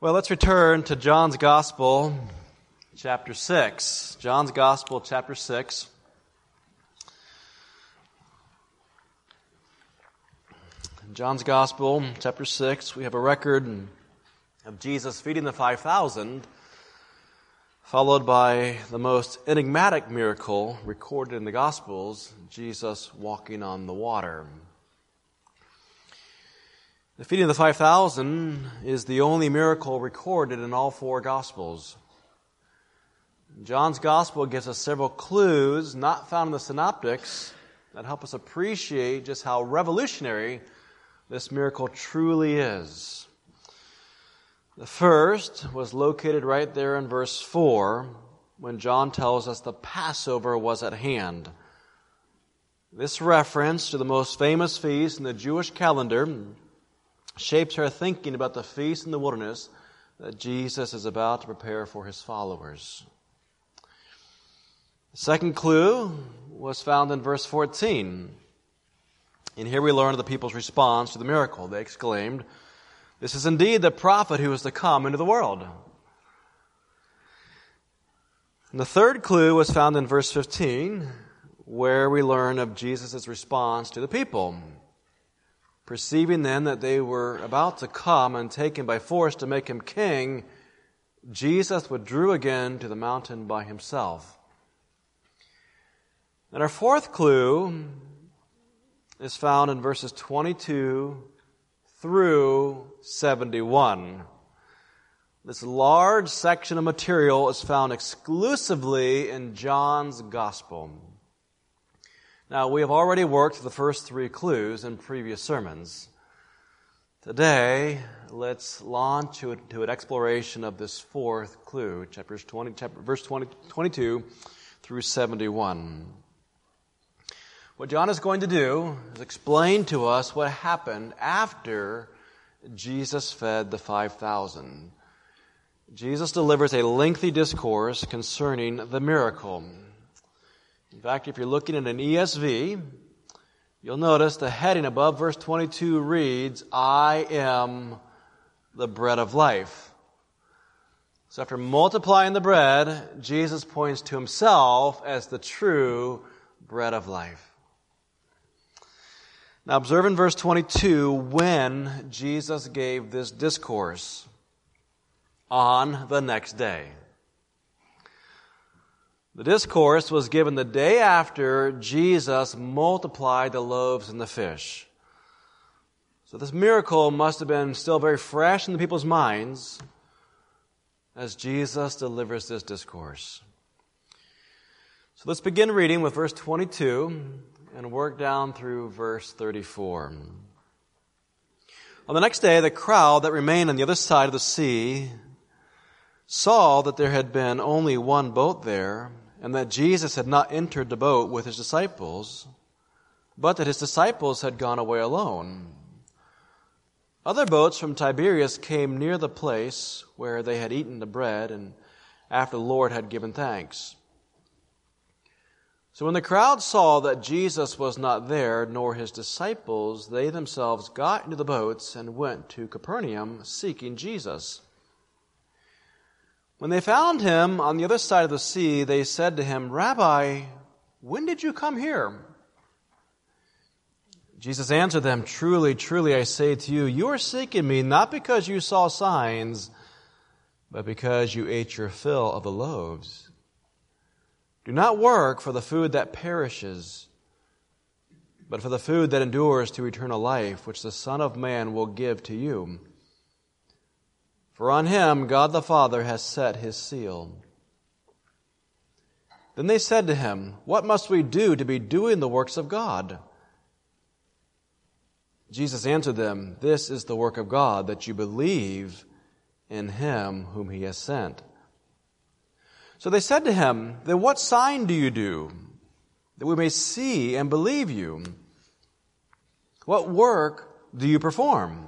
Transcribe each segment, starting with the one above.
Well, let's return to John's Gospel, chapter 6. John's Gospel, chapter 6. In John's Gospel, chapter 6, we have a record of Jesus feeding the 5,000, followed by the most enigmatic miracle recorded in the Gospels Jesus walking on the water. The feeding of the 5,000 is the only miracle recorded in all four Gospels. John's Gospel gives us several clues not found in the synoptics that help us appreciate just how revolutionary this miracle truly is. The first was located right there in verse 4 when John tells us the Passover was at hand. This reference to the most famous feast in the Jewish calendar shapes her thinking about the feast in the wilderness that Jesus is about to prepare for his followers. The second clue was found in verse 14. And here we learn of the people's response to the miracle. They exclaimed, This is indeed the prophet who is to come into the world. And the third clue was found in verse 15, where we learn of Jesus' response to the people. Perceiving then that they were about to come and take him by force to make him king, Jesus withdrew again to the mountain by himself. And our fourth clue is found in verses 22 through 71. This large section of material is found exclusively in John's Gospel. Now, we have already worked the first three clues in previous sermons. Today, let's launch to, to an exploration of this fourth clue, chapters 20, chapter, verse 20, 22 through 71. What John is going to do is explain to us what happened after Jesus fed the 5,000. Jesus delivers a lengthy discourse concerning the miracle. In fact, if you're looking at an ESV, you'll notice the heading above verse 22 reads, I am the bread of life. So after multiplying the bread, Jesus points to himself as the true bread of life. Now observe in verse 22 when Jesus gave this discourse on the next day. The discourse was given the day after Jesus multiplied the loaves and the fish. So this miracle must have been still very fresh in the people's minds as Jesus delivers this discourse. So let's begin reading with verse 22 and work down through verse 34. On the next day, the crowd that remained on the other side of the sea saw that there had been only one boat there and that Jesus had not entered the boat with his disciples, but that his disciples had gone away alone. Other boats from Tiberias came near the place where they had eaten the bread and after the Lord had given thanks. So when the crowd saw that Jesus was not there, nor his disciples, they themselves got into the boats and went to Capernaum seeking Jesus. When they found him on the other side of the sea, they said to him, Rabbi, when did you come here? Jesus answered them, Truly, truly, I say to you, you are seeking me not because you saw signs, but because you ate your fill of the loaves. Do not work for the food that perishes, but for the food that endures to eternal life, which the Son of Man will give to you. For on him God the Father has set his seal. Then they said to him, What must we do to be doing the works of God? Jesus answered them, This is the work of God, that you believe in him whom he has sent. So they said to him, Then what sign do you do, that we may see and believe you? What work do you perform?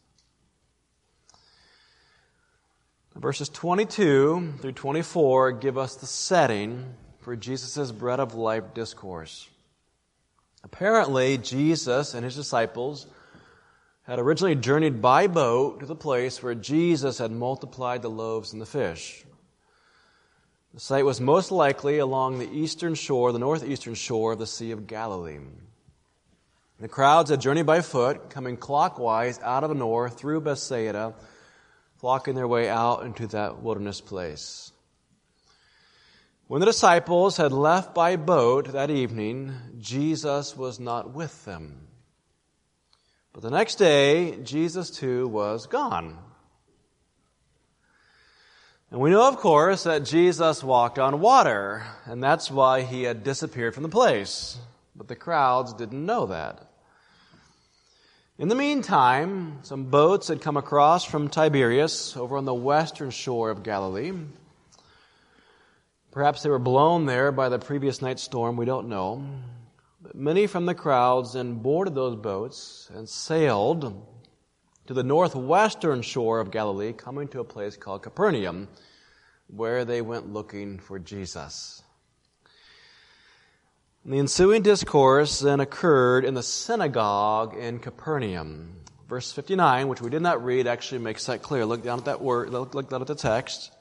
Verses 22 through 24 give us the setting for Jesus' bread of life discourse. Apparently, Jesus and his disciples had originally journeyed by boat to the place where Jesus had multiplied the loaves and the fish. The site was most likely along the eastern shore, the northeastern shore of the Sea of Galilee. The crowds had journeyed by foot, coming clockwise out of the north through Bethsaida, flocking their way out into that wilderness place. When the disciples had left by boat that evening, Jesus was not with them. But the next day, Jesus too was gone. And we know, of course, that Jesus walked on water, and that's why he had disappeared from the place. But the crowds didn't know that. In the meantime, some boats had come across from Tiberias over on the western shore of Galilee. Perhaps they were blown there by the previous night's storm, we don't know. But many from the crowds then boarded those boats and sailed to the northwestern shore of Galilee, coming to a place called Capernaum, where they went looking for Jesus. The ensuing discourse then occurred in the synagogue in Capernaum. Verse 59, which we did not read, actually makes that clear. Look down at that word, look, look down at the text.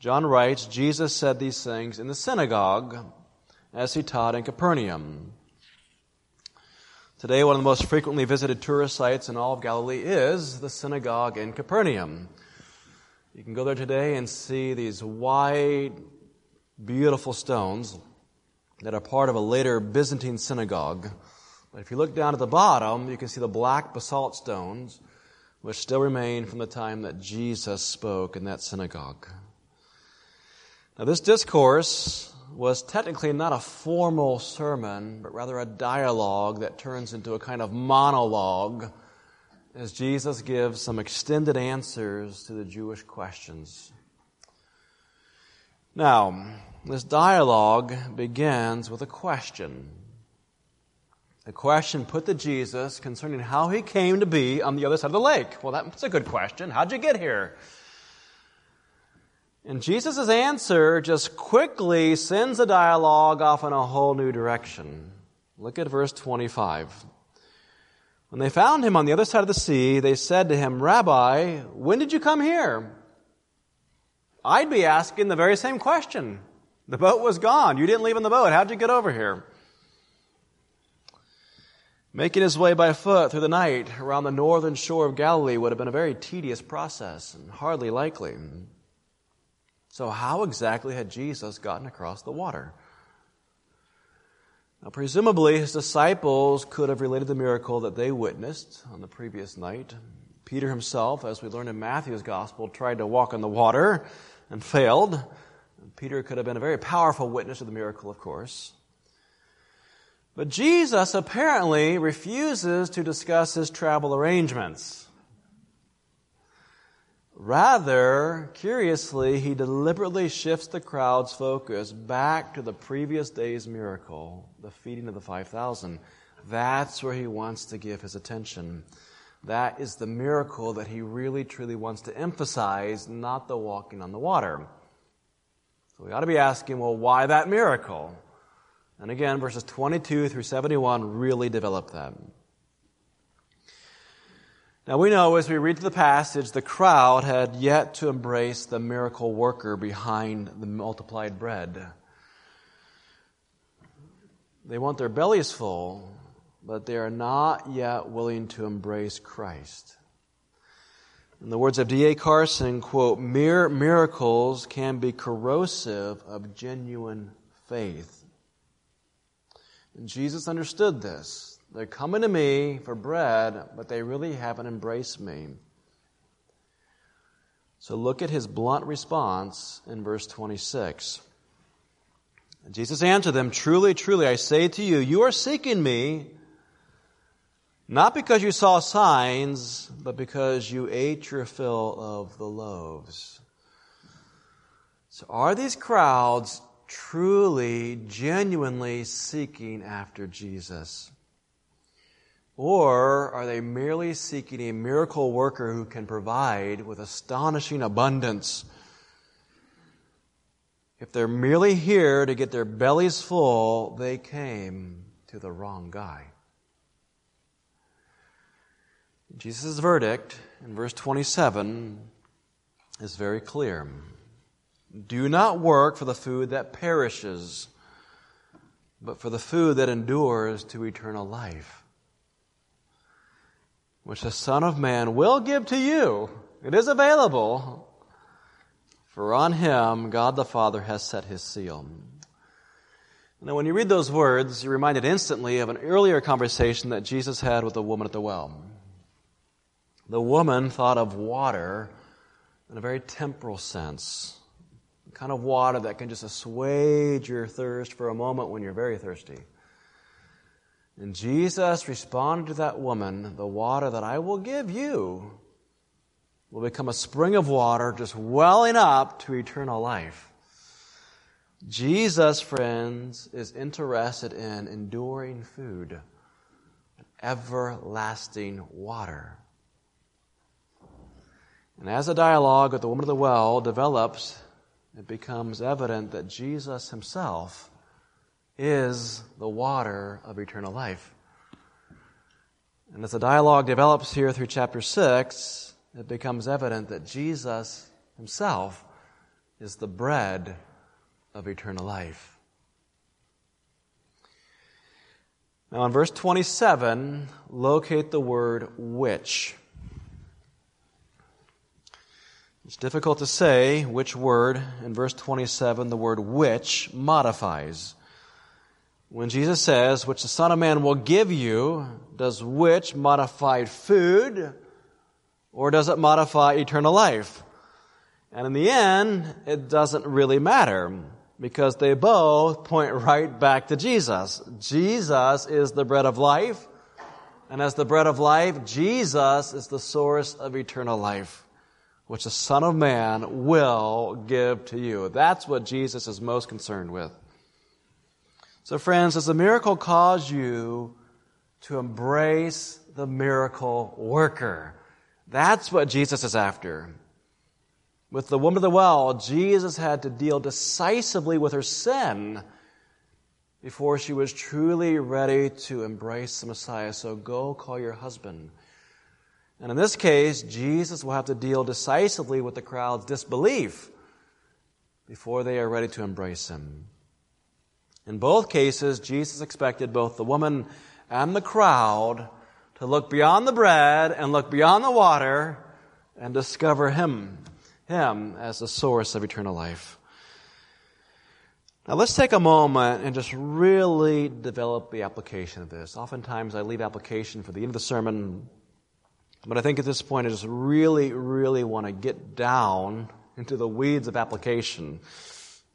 John writes, Jesus said these things in the synagogue as he taught in Capernaum. Today, one of the most frequently visited tourist sites in all of Galilee is the synagogue in Capernaum. You can go there today and see these white, beautiful stones that are part of a later Byzantine synagogue. But if you look down at the bottom, you can see the black basalt stones, which still remain from the time that Jesus spoke in that synagogue. Now, this discourse was technically not a formal sermon, but rather a dialogue that turns into a kind of monologue as Jesus gives some extended answers to the Jewish questions. Now, this dialogue begins with a question. A question put to Jesus concerning how he came to be on the other side of the lake. Well, that's a good question. How'd you get here? And Jesus' answer just quickly sends the dialogue off in a whole new direction. Look at verse 25. When they found him on the other side of the sea, they said to him, Rabbi, when did you come here? I'd be asking the very same question. The boat was gone. You didn't leave in the boat. How'd you get over here? Making his way by foot through the night around the northern shore of Galilee would have been a very tedious process and hardly likely. So, how exactly had Jesus gotten across the water? Now, presumably, his disciples could have related the miracle that they witnessed on the previous night. Peter himself, as we learn in Matthew's gospel, tried to walk on the water and failed. Peter could have been a very powerful witness of the miracle, of course. But Jesus apparently refuses to discuss his travel arrangements. Rather, curiously, he deliberately shifts the crowd's focus back to the previous day's miracle, the feeding of the 5,000. That's where he wants to give his attention. That is the miracle that he really truly wants to emphasize, not the walking on the water. So we ought to be asking, well, why that miracle? And again, verses 22 through 71 really develop that. Now we know as we read the passage, the crowd had yet to embrace the miracle worker behind the multiplied bread. They want their bellies full, but they are not yet willing to embrace Christ. In the words of D.A. Carson, quote, mere miracles can be corrosive of genuine faith. And Jesus understood this. They're coming to me for bread, but they really haven't embraced me. So look at his blunt response in verse 26. Jesus answered them, Truly, truly, I say to you, you are seeking me Not because you saw signs, but because you ate your fill of the loaves. So are these crowds truly, genuinely seeking after Jesus? Or are they merely seeking a miracle worker who can provide with astonishing abundance? If they're merely here to get their bellies full, they came to the wrong guy. Jesus' verdict in verse 27 is very clear. Do not work for the food that perishes, but for the food that endures to eternal life, which the Son of Man will give to you. It is available, for on him God the Father has set his seal. Now, when you read those words, you're reminded instantly of an earlier conversation that Jesus had with the woman at the well. The woman thought of water in a very temporal sense, the kind of water that can just assuage your thirst for a moment when you're very thirsty. And Jesus responded to that woman, The water that I will give you will become a spring of water just welling up to eternal life. Jesus, friends, is interested in enduring food, everlasting water. And as the dialogue with the woman of the well develops, it becomes evident that Jesus himself is the water of eternal life. And as the dialogue develops here through chapter 6, it becomes evident that Jesus himself is the bread of eternal life. Now, in verse 27, locate the word which. It's difficult to say which word in verse 27 the word which modifies. When Jesus says, which the Son of Man will give you, does which modify food or does it modify eternal life? And in the end, it doesn't really matter because they both point right back to Jesus. Jesus is the bread of life. And as the bread of life, Jesus is the source of eternal life which the Son of Man will give to you. That's what Jesus is most concerned with. So, friends, does the miracle cause you to embrace the miracle worker? That's what Jesus is after. With the woman of the well, Jesus had to deal decisively with her sin before she was truly ready to embrace the Messiah. So go call your husband and in this case, Jesus will have to deal decisively with the crowd's disbelief before they are ready to embrace him. In both cases, Jesus expected both the woman and the crowd to look beyond the bread and look beyond the water and discover him, him as the source of eternal life. Now let's take a moment and just really develop the application of this. Oftentimes I leave application for the end of the sermon but I think at this point, I just really, really want to get down into the weeds of application.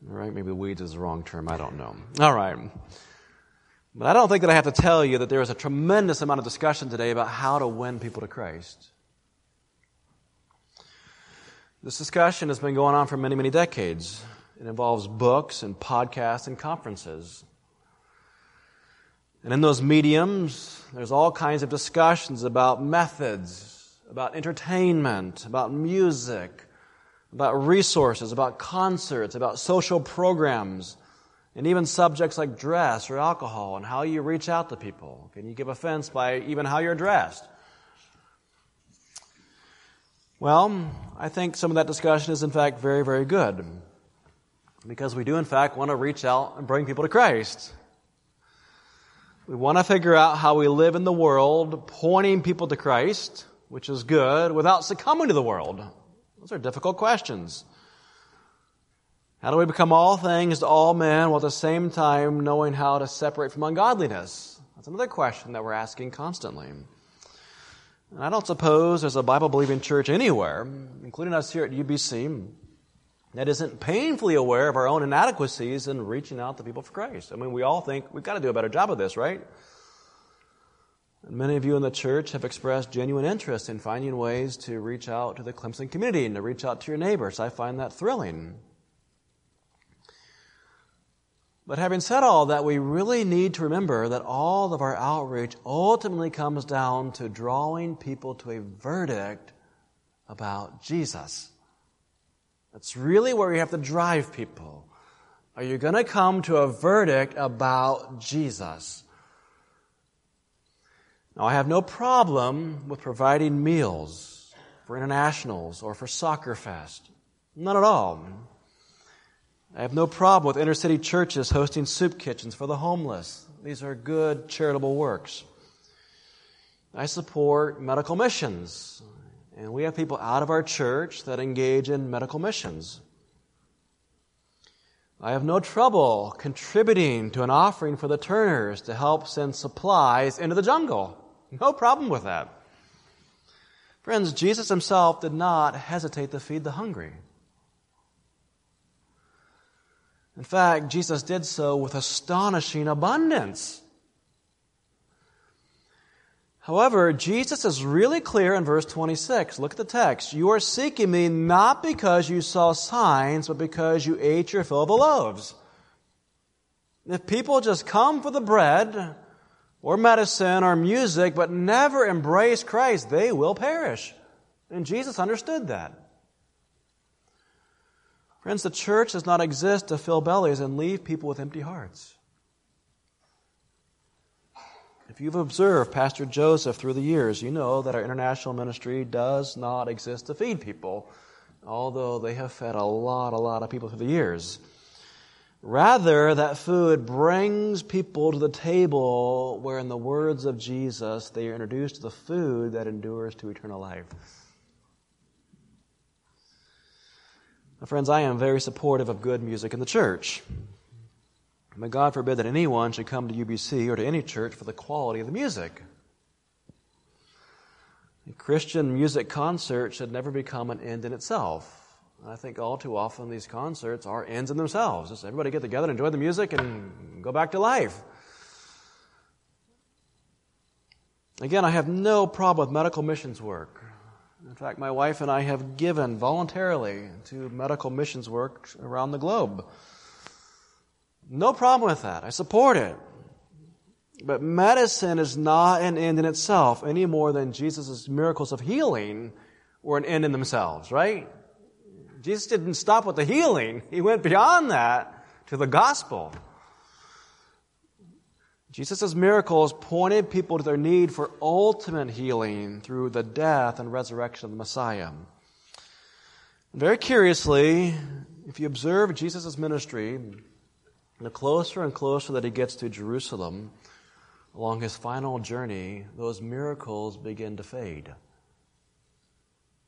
All right, maybe weeds is the wrong term. I don't know. All right. But I don't think that I have to tell you that there is a tremendous amount of discussion today about how to win people to Christ. This discussion has been going on for many, many decades. It involves books and podcasts and conferences. And in those mediums, there's all kinds of discussions about methods, about entertainment, about music, about resources, about concerts, about social programs, and even subjects like dress or alcohol and how you reach out to people. Can you give offense by even how you're dressed? Well, I think some of that discussion is in fact very, very good. Because we do in fact want to reach out and bring people to Christ. We want to figure out how we live in the world, pointing people to Christ, which is good, without succumbing to the world. Those are difficult questions. How do we become all things to all men while at the same time knowing how to separate from ungodliness? That's another question that we're asking constantly. And I don't suppose there's a Bible believing church anywhere, including us here at UBC, that isn't painfully aware of our own inadequacies in reaching out to people for Christ. I mean, we all think we've got to do a better job of this, right? And many of you in the church have expressed genuine interest in finding ways to reach out to the Clemson community and to reach out to your neighbors. I find that thrilling. But having said all that, we really need to remember that all of our outreach ultimately comes down to drawing people to a verdict about Jesus. That's really where you have to drive people. Are you going to come to a verdict about Jesus? Now, I have no problem with providing meals for internationals or for Soccer Fest. None at all. I have no problem with inner city churches hosting soup kitchens for the homeless. These are good charitable works. I support medical missions. And we have people out of our church that engage in medical missions. I have no trouble contributing to an offering for the Turners to help send supplies into the jungle. No problem with that. Friends, Jesus himself did not hesitate to feed the hungry. In fact, Jesus did so with astonishing abundance. However, Jesus is really clear in verse 26. Look at the text. You are seeking me not because you saw signs, but because you ate your fill of the loaves. If people just come for the bread, or medicine, or music, but never embrace Christ, they will perish. And Jesus understood that. Friends, the church does not exist to fill bellies and leave people with empty hearts. If you've observed Pastor Joseph through the years, you know that our international ministry does not exist to feed people, although they have fed a lot, a lot of people through the years. Rather, that food brings people to the table where, in the words of Jesus, they are introduced to the food that endures to eternal life. Now, friends, I am very supportive of good music in the church. May God forbid that anyone should come to UBC or to any church for the quality of the music. A Christian music concert should never become an end in itself. I think all too often these concerts are ends in themselves. Just everybody get together, enjoy the music, and go back to life. Again, I have no problem with medical missions work. In fact, my wife and I have given voluntarily to medical missions work around the globe. No problem with that. I support it. But medicine is not an end in itself any more than Jesus' miracles of healing were an end in themselves, right? Jesus didn't stop with the healing. He went beyond that to the gospel. Jesus' miracles pointed people to their need for ultimate healing through the death and resurrection of the Messiah. Very curiously, if you observe Jesus' ministry, the closer and closer that he gets to Jerusalem, along his final journey, those miracles begin to fade.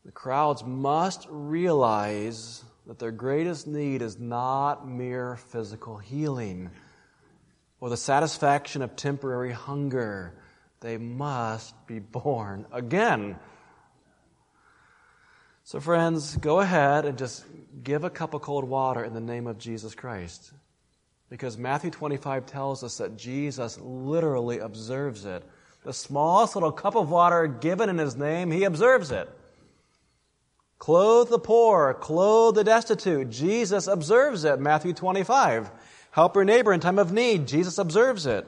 The crowds must realize that their greatest need is not mere physical healing or the satisfaction of temporary hunger. They must be born again. So, friends, go ahead and just give a cup of cold water in the name of Jesus Christ. Because Matthew 25 tells us that Jesus literally observes it. The smallest little cup of water given in his name, he observes it. Clothe the poor, clothe the destitute. Jesus observes it, Matthew 25. Help your neighbor in time of need. Jesus observes it.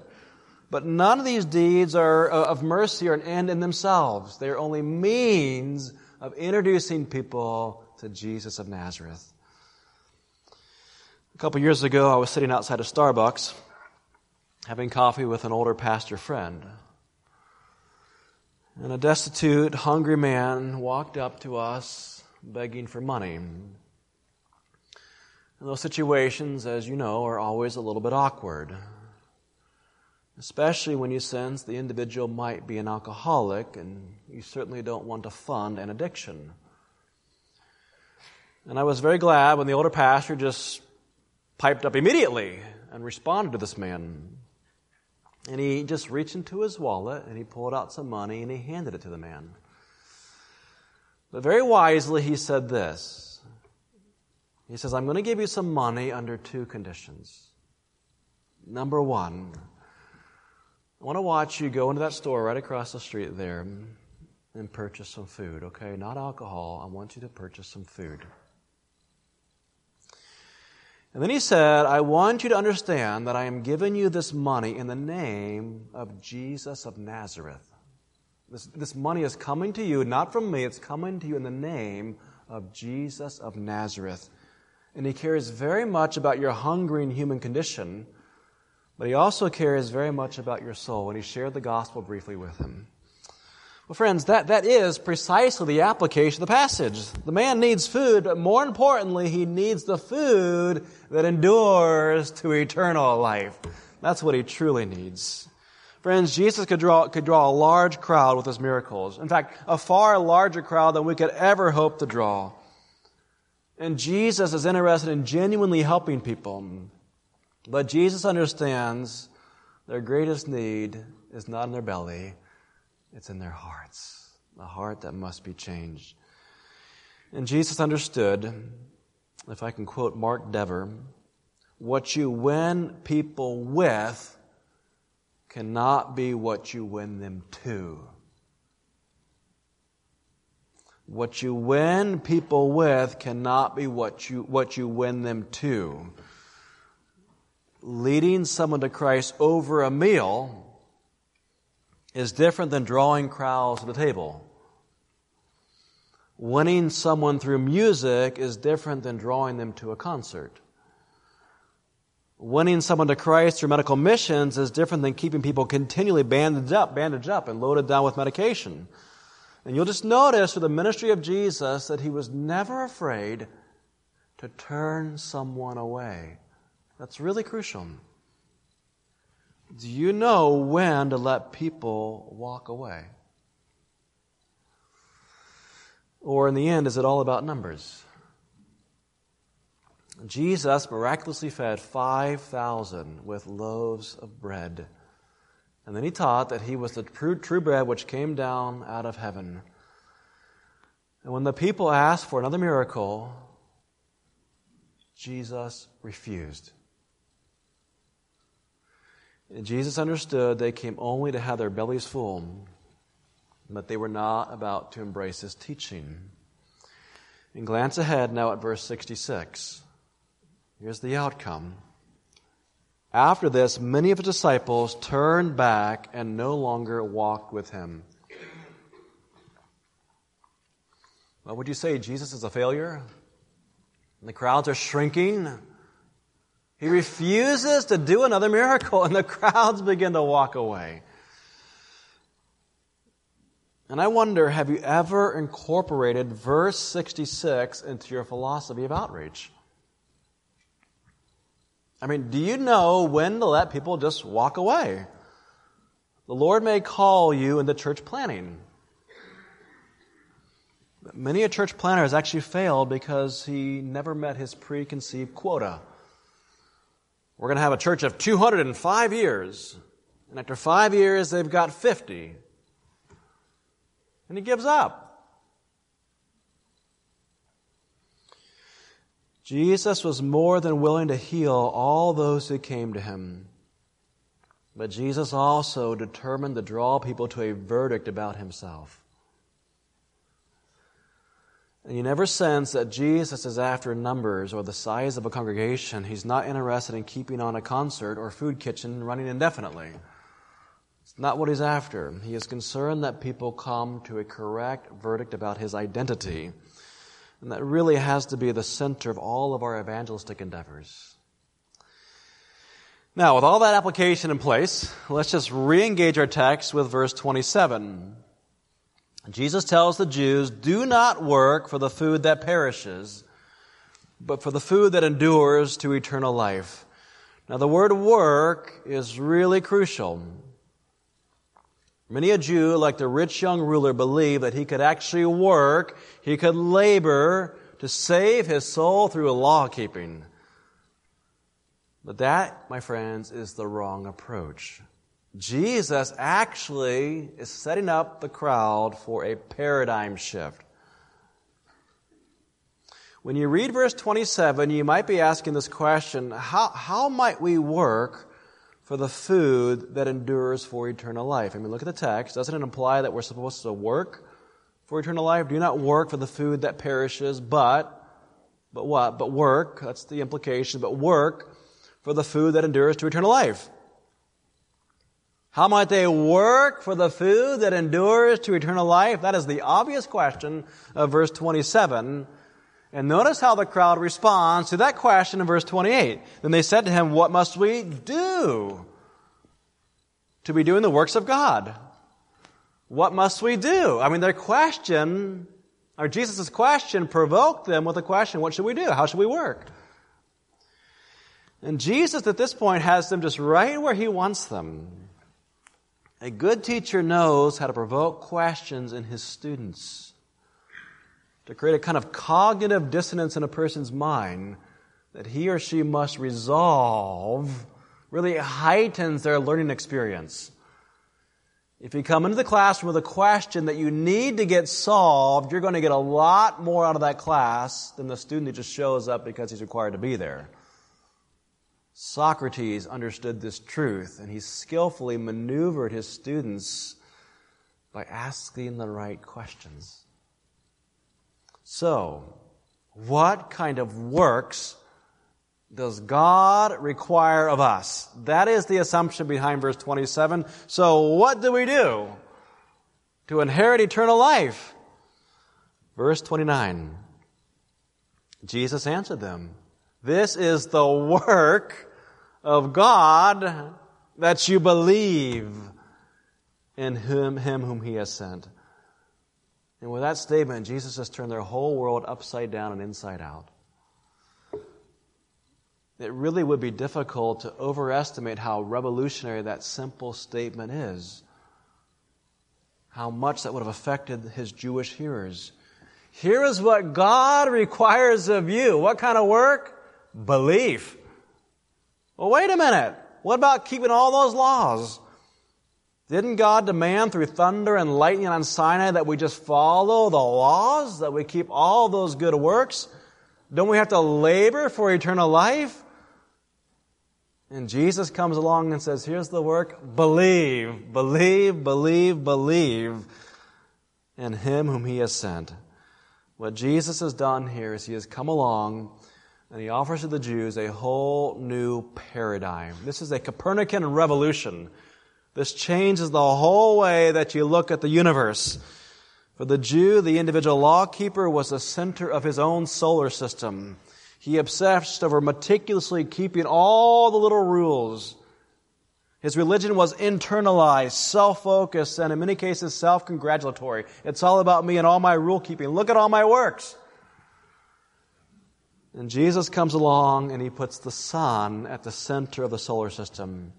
But none of these deeds are uh, of mercy or an end in themselves. They are only means of introducing people to Jesus of Nazareth. A couple years ago, I was sitting outside of Starbucks having coffee with an older pastor friend. And a destitute, hungry man walked up to us begging for money. And those situations, as you know, are always a little bit awkward. Especially when you sense the individual might be an alcoholic and you certainly don't want to fund an addiction. And I was very glad when the older pastor just piped up immediately and responded to this man. And he just reached into his wallet and he pulled out some money and he handed it to the man. But very wisely, he said this. He says, I'm going to give you some money under two conditions. Number one, I want to watch you go into that store right across the street there and purchase some food, okay? Not alcohol. I want you to purchase some food. And then he said, I want you to understand that I am giving you this money in the name of Jesus of Nazareth. This, this money is coming to you, not from me, it's coming to you in the name of Jesus of Nazareth. And he cares very much about your hungering human condition but he also cares very much about your soul, and he shared the gospel briefly with him. Well, friends, that, that is precisely the application of the passage. The man needs food, but more importantly, he needs the food that endures to eternal life. That's what he truly needs. Friends, Jesus could draw, could draw a large crowd with his miracles. In fact, a far larger crowd than we could ever hope to draw. And Jesus is interested in genuinely helping people. But Jesus understands their greatest need is not in their belly, it's in their hearts. A heart that must be changed. And Jesus understood, if I can quote Mark Dever, what you win people with cannot be what you win them to. What you win people with cannot be what you, what you win them to leading someone to Christ over a meal is different than drawing crowds to the table. Winning someone through music is different than drawing them to a concert. Winning someone to Christ through medical missions is different than keeping people continually bandaged up, bandaged up and loaded down with medication. And you'll just notice through the ministry of Jesus that he was never afraid to turn someone away. That's really crucial. Do you know when to let people walk away? Or in the end, is it all about numbers? Jesus miraculously fed 5,000 with loaves of bread. And then he taught that he was the true, bread which came down out of heaven. And when the people asked for another miracle, Jesus refused. Jesus understood they came only to have their bellies full, but they were not about to embrace his teaching. And glance ahead now at verse 66. Here's the outcome. After this, many of his disciples turned back and no longer walked with him. What would you say? Jesus is a failure? And the crowds are shrinking? He refuses to do another miracle, and the crowds begin to walk away. And I wonder have you ever incorporated verse 66 into your philosophy of outreach? I mean, do you know when to let people just walk away? The Lord may call you into church planning. But many a church planner has actually failed because he never met his preconceived quota. We're going to have a church of 205 years. And after five years, they've got 50. And he gives up. Jesus was more than willing to heal all those who came to him. But Jesus also determined to draw people to a verdict about himself. And you never sense that Jesus is after numbers or the size of a congregation. He's not interested in keeping on a concert or food kitchen running indefinitely. It's not what he's after. He is concerned that people come to a correct verdict about his identity. And that really has to be the center of all of our evangelistic endeavors. Now, with all that application in place, let's just re engage our text with verse 27. Jesus tells the Jews, do not work for the food that perishes, but for the food that endures to eternal life. Now the word work is really crucial. Many a Jew, like the rich young ruler, believed that he could actually work, he could labor to save his soul through law keeping. But that, my friends, is the wrong approach. Jesus actually is setting up the crowd for a paradigm shift. When you read verse 27, you might be asking this question how, how might we work for the food that endures for eternal life. I mean, look at the text. Doesn't it imply that we're supposed to work for eternal life? Do not work for the food that perishes, but, but what? But work. That's the implication. But work for the food that endures to eternal life. How might they work for the food that endures to eternal life? That is the obvious question of verse 27. And notice how the crowd responds to that question in verse 28. Then they said to him, What must we do to be doing the works of God? What must we do? I mean, their question, or Jesus' question, provoked them with a question What should we do? How should we work? And Jesus at this point has them just right where he wants them. A good teacher knows how to provoke questions in his students, to create a kind of cognitive dissonance in a person's mind that he or she must resolve really heightens their learning experience. If you come into the classroom with a question that you need to get solved, you're going to get a lot more out of that class than the student who just shows up because he's required to be there. Socrates understood this truth, and he skillfully maneuvered his students by asking the right questions. So, what kind of works does God require of us? That is the assumption behind verse 27. So, what do we do to inherit eternal life? Verse 29. Jesus answered them this is the work of God that you believe in him, him whom he has sent. And with that statement, Jesus has turned their whole world upside down and inside out. It really would be difficult to overestimate how revolutionary that simple statement is. How much that would have affected his Jewish hearers. Here is what God requires of you. What kind of work? Belief. Well, wait a minute. What about keeping all those laws? Didn't God demand through thunder and lightning on Sinai that we just follow the laws, that we keep all those good works? Don't we have to labor for eternal life? And Jesus comes along and says, Here's the work believe, believe, believe, believe in Him whom He has sent. What Jesus has done here is He has come along and he offers to the Jews a whole new paradigm. This is a Copernican revolution. This changes the whole way that you look at the universe. For the Jew, the individual lawkeeper was the center of his own solar system. He obsessed over meticulously keeping all the little rules. His religion was internalized, self-focused, and in many cases self-congratulatory. It's all about me and all my rule keeping. Look at all my works. And Jesus comes along and he puts the sun at the center of the solar system.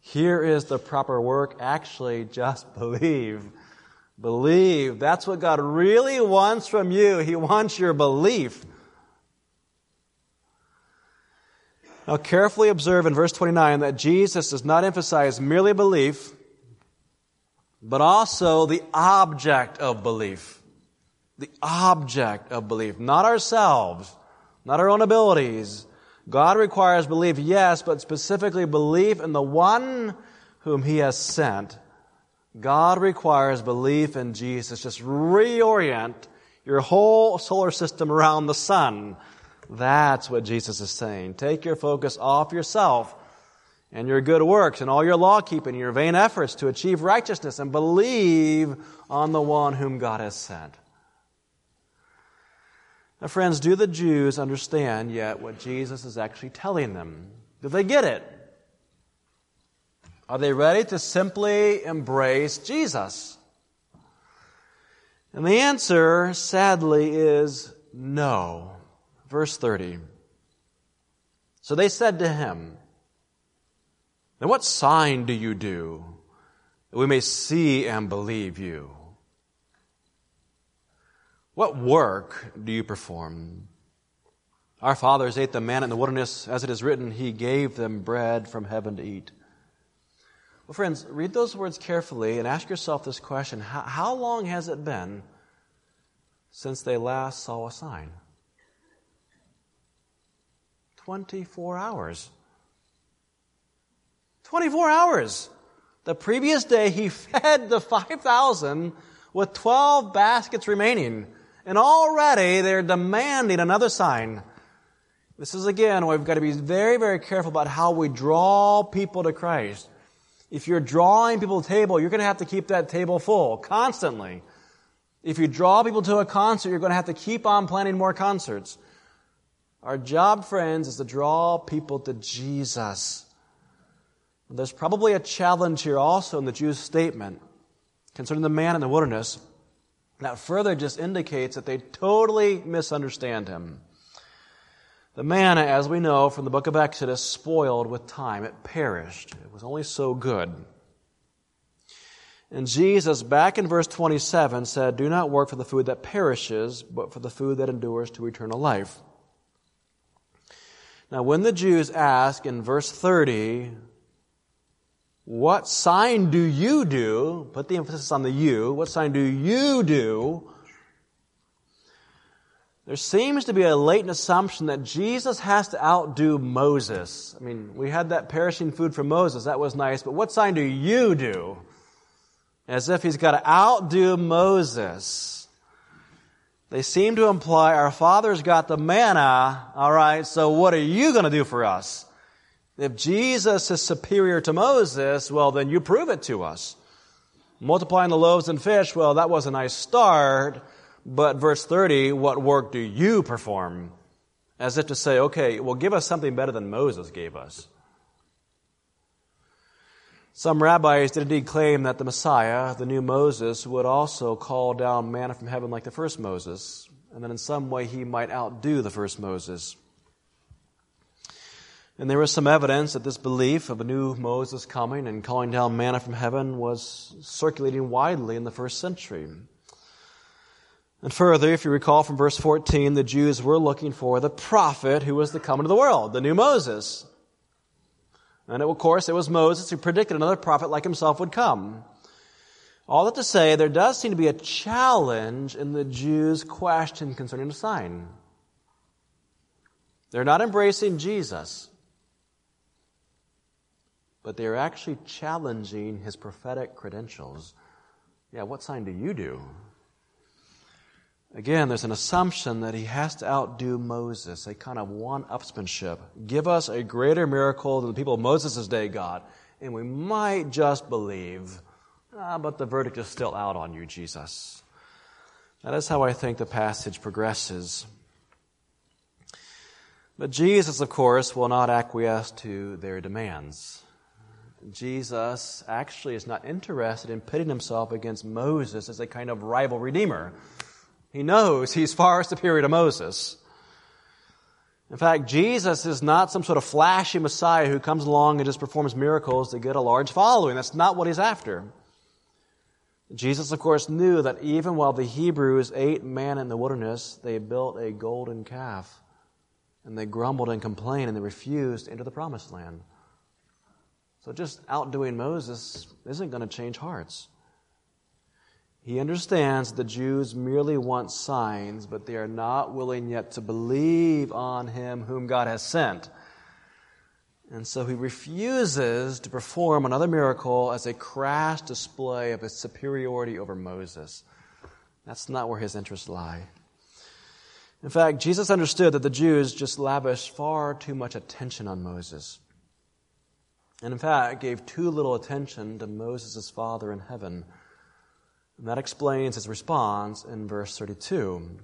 Here is the proper work. Actually, just believe. Believe. That's what God really wants from you. He wants your belief. Now, carefully observe in verse 29 that Jesus does not emphasize merely belief, but also the object of belief. The object of belief. Not ourselves not our own abilities. God requires belief, yes, but specifically belief in the one whom He has sent. God requires belief in Jesus. Just reorient your whole solar system around the sun. That's what Jesus is saying. Take your focus off yourself and your good works and all your law keeping, your vain efforts to achieve righteousness, and believe on the one whom God has sent. Now, friends, do the Jews understand yet what Jesus is actually telling them? Do they get it? Are they ready to simply embrace Jesus? And the answer, sadly, is no. Verse 30. So they said to him, Then what sign do you do that we may see and believe you? What work do you perform? Our fathers ate the manna in the wilderness, as it is written, He gave them bread from heaven to eat. Well, friends, read those words carefully and ask yourself this question How, how long has it been since they last saw a sign? 24 hours. 24 hours. The previous day, he fed the 5,000 with 12 baskets remaining. And already they're demanding another sign. This is again why we've got to be very, very careful about how we draw people to Christ. If you're drawing people to the table, you're going to have to keep that table full constantly. If you draw people to a concert, you're going to have to keep on planning more concerts. Our job, friends, is to draw people to Jesus. There's probably a challenge here also in the Jews' statement concerning the manna in the wilderness that further just indicates that they totally misunderstand him. The manna, as we know from the book of Exodus, spoiled with time. It perished. It was only so good. And Jesus, back in verse 27, said, Do not work for the food that perishes, but for the food that endures to eternal life. Now, when the Jews ask in verse 30, what sign do you do? Put the emphasis on the you. What sign do you do? There seems to be a latent assumption that Jesus has to outdo Moses. I mean, we had that perishing food from Moses. That was nice. But what sign do you do? As if he's got to outdo Moses. They seem to imply our father's got the manna. All right. So what are you going to do for us? If Jesus is superior to Moses, well, then you prove it to us. Multiplying the loaves and fish, well, that was a nice start, but verse 30, what work do you perform? As if to say, okay, well, give us something better than Moses gave us. Some rabbis did indeed claim that the Messiah, the new Moses, would also call down manna from heaven like the first Moses, and that in some way he might outdo the first Moses. And there was some evidence that this belief of a new Moses coming and calling down manna from heaven was circulating widely in the first century. And further, if you recall from verse 14, the Jews were looking for the prophet who was to come into the world, the new Moses. And of course, it was Moses who predicted another prophet like himself would come. All that to say, there does seem to be a challenge in the Jews' question concerning the sign. They're not embracing Jesus but they are actually challenging his prophetic credentials. Yeah, what sign do you do? Again, there's an assumption that he has to outdo Moses, a kind of one upsmanship. Give us a greater miracle than the people of Moses' day, God, and we might just believe. Ah, but the verdict is still out on you, Jesus. That is how I think the passage progresses. But Jesus, of course, will not acquiesce to their demands. Jesus actually is not interested in pitting himself against Moses as a kind of rival redeemer. He knows he's far superior to Moses. In fact, Jesus is not some sort of flashy Messiah who comes along and just performs miracles to get a large following. That's not what he's after. Jesus, of course, knew that even while the Hebrews ate manna in the wilderness, they built a golden calf. And they grumbled and complained and they refused to enter the promised land. So just outdoing Moses isn't going to change hearts. He understands the Jews merely want signs, but they are not willing yet to believe on him whom God has sent. And so he refuses to perform another miracle as a crass display of his superiority over Moses. That's not where his interests lie. In fact, Jesus understood that the Jews just lavished far too much attention on Moses and in fact gave too little attention to Moses' father in heaven. And that explains his response in verse 32.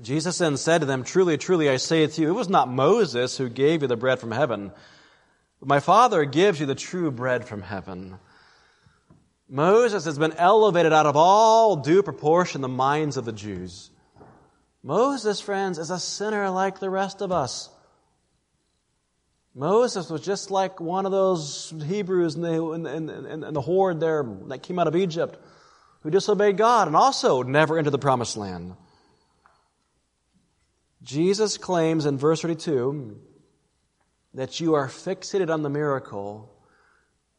Jesus then said to them, Truly, truly, I say to you, it was not Moses who gave you the bread from heaven, but my Father gives you the true bread from heaven. Moses has been elevated out of all due proportion the minds of the Jews. Moses, friends, is a sinner like the rest of us. Moses was just like one of those Hebrews in the, in, in, in the horde there that came out of Egypt who disobeyed God and also never entered the promised land. Jesus claims in verse 32 that you are fixated on the miracle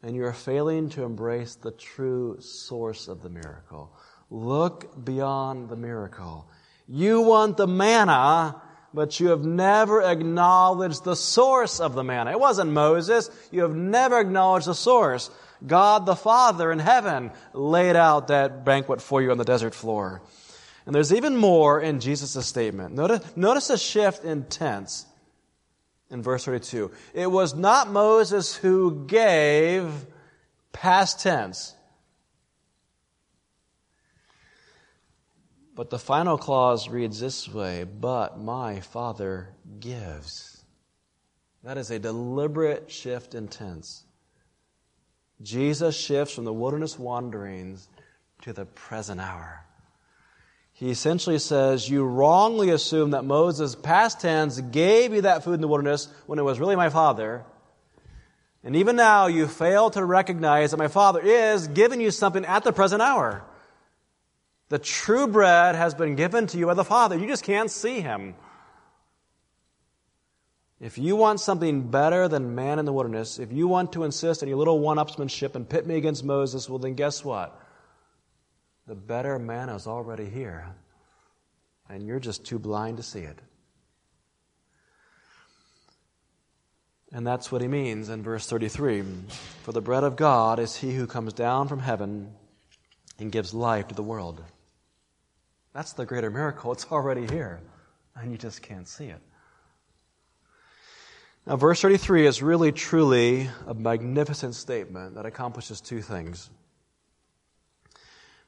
and you are failing to embrace the true source of the miracle. Look beyond the miracle. You want the manna but you have never acknowledged the source of the manna. It wasn't Moses. You have never acknowledged the source. God the Father in heaven laid out that banquet for you on the desert floor. And there's even more in Jesus' statement. Notice, notice a shift in tense in verse 32. It was not Moses who gave, past tense. But the final clause reads this way But my Father gives. That is a deliberate shift in tense. Jesus shifts from the wilderness wanderings to the present hour. He essentially says, You wrongly assume that Moses, past tense, gave you that food in the wilderness when it was really my Father. And even now, you fail to recognize that my Father is giving you something at the present hour. The true bread has been given to you by the Father. You just can't see Him. If you want something better than man in the wilderness, if you want to insist on your little one upsmanship and pit me against Moses, well, then guess what? The better man is already here, and you're just too blind to see it. And that's what he means in verse 33 For the bread of God is he who comes down from heaven and gives life to the world. That's the greater miracle. It's already here, and you just can't see it. Now, verse 33 is really, truly a magnificent statement that accomplishes two things.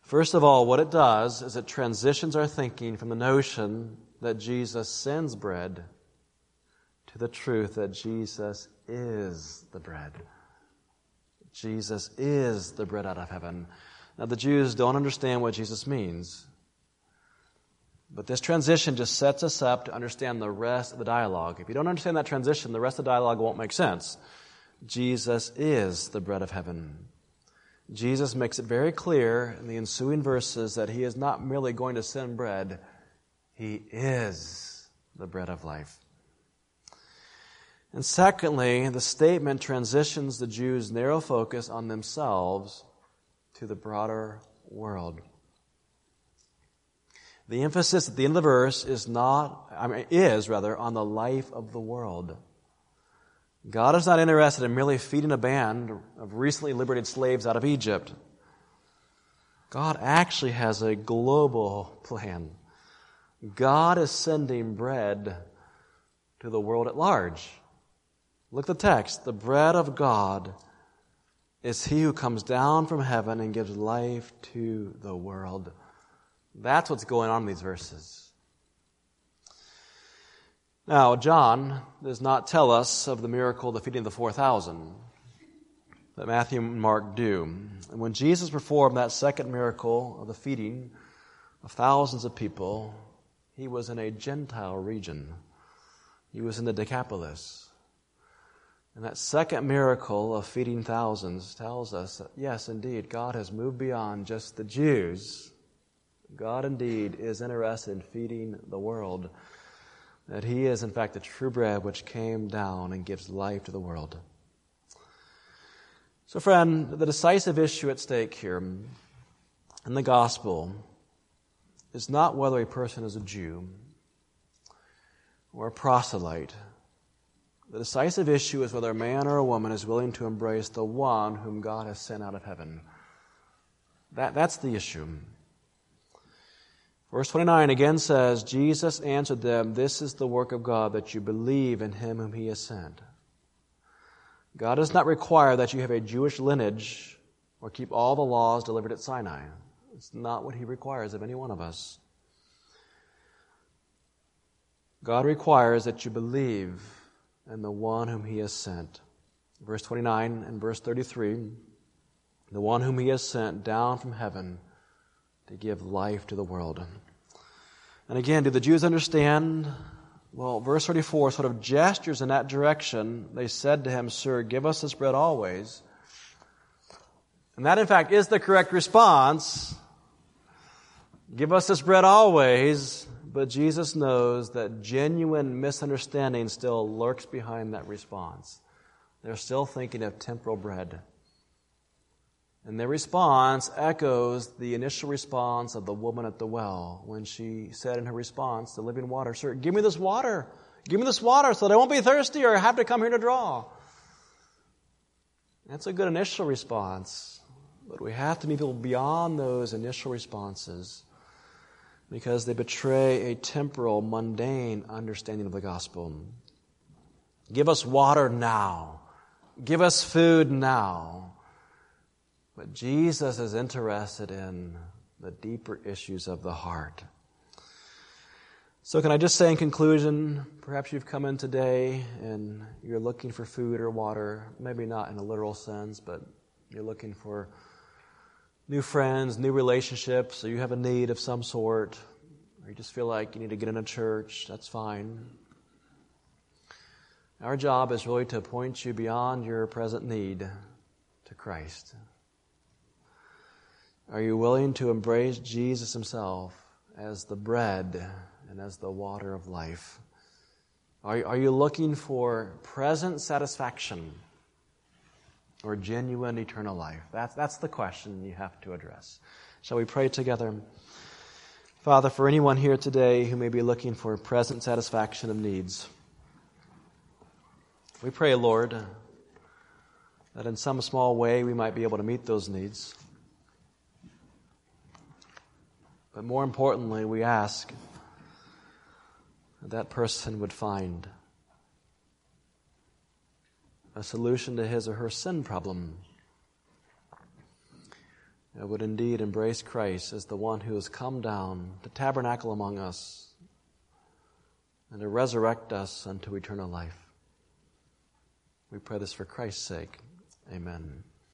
First of all, what it does is it transitions our thinking from the notion that Jesus sends bread to the truth that Jesus is the bread. Jesus is the bread out of heaven. Now, the Jews don't understand what Jesus means. But this transition just sets us up to understand the rest of the dialogue. If you don't understand that transition, the rest of the dialogue won't make sense. Jesus is the bread of heaven. Jesus makes it very clear in the ensuing verses that he is not merely going to send bread, he is the bread of life. And secondly, the statement transitions the Jews' narrow focus on themselves to the broader world. The emphasis at the end of the verse is not, I mean, is rather, on the life of the world. God is not interested in merely feeding a band of recently liberated slaves out of Egypt. God actually has a global plan. God is sending bread to the world at large. Look at the text. The bread of God is he who comes down from heaven and gives life to the world. That's what's going on in these verses. Now, John does not tell us of the miracle of the feeding of the 4,000 that Matthew and Mark do. And when Jesus performed that second miracle of the feeding of thousands of people, he was in a Gentile region. He was in the Decapolis. And that second miracle of feeding thousands tells us that, yes, indeed, God has moved beyond just the Jews God indeed is interested in feeding the world, that He is, in fact, the true bread which came down and gives life to the world. So, friend, the decisive issue at stake here in the gospel is not whether a person is a Jew or a proselyte. The decisive issue is whether a man or a woman is willing to embrace the one whom God has sent out of heaven. That, that's the issue. Verse 29 again says, Jesus answered them, This is the work of God, that you believe in him whom he has sent. God does not require that you have a Jewish lineage or keep all the laws delivered at Sinai. It's not what he requires of any one of us. God requires that you believe in the one whom he has sent. Verse 29 and verse 33 the one whom he has sent down from heaven to give life to the world. And again, do the Jews understand? Well, verse 34 sort of gestures in that direction. They said to him, Sir, give us this bread always. And that, in fact, is the correct response. Give us this bread always. But Jesus knows that genuine misunderstanding still lurks behind that response. They're still thinking of temporal bread. And their response echoes the initial response of the woman at the well when she said in her response, the living water, Sir, give me this water. Give me this water so that I won't be thirsty or have to come here to draw. That's a good initial response. But we have to meet people beyond those initial responses because they betray a temporal, mundane understanding of the gospel. Give us water now. Give us food now. But Jesus is interested in the deeper issues of the heart. So, can I just say in conclusion, perhaps you've come in today and you're looking for food or water, maybe not in a literal sense, but you're looking for new friends, new relationships, or you have a need of some sort, or you just feel like you need to get in a church, that's fine. Our job is really to point you beyond your present need to Christ. Are you willing to embrace Jesus Himself as the bread? and as the water of life? Are, are you looking for present satisfaction or genuine eternal life? That's, that's the question you have to address. Shall we pray together? Father, for anyone here today who may be looking for present satisfaction of needs, we pray, Lord, that in some small way we might be able to meet those needs. But more importantly, we ask that person would find a solution to his or her sin problem. That would indeed embrace Christ as the one who has come down to tabernacle among us and to resurrect us unto eternal life. We pray this for Christ's sake. Amen.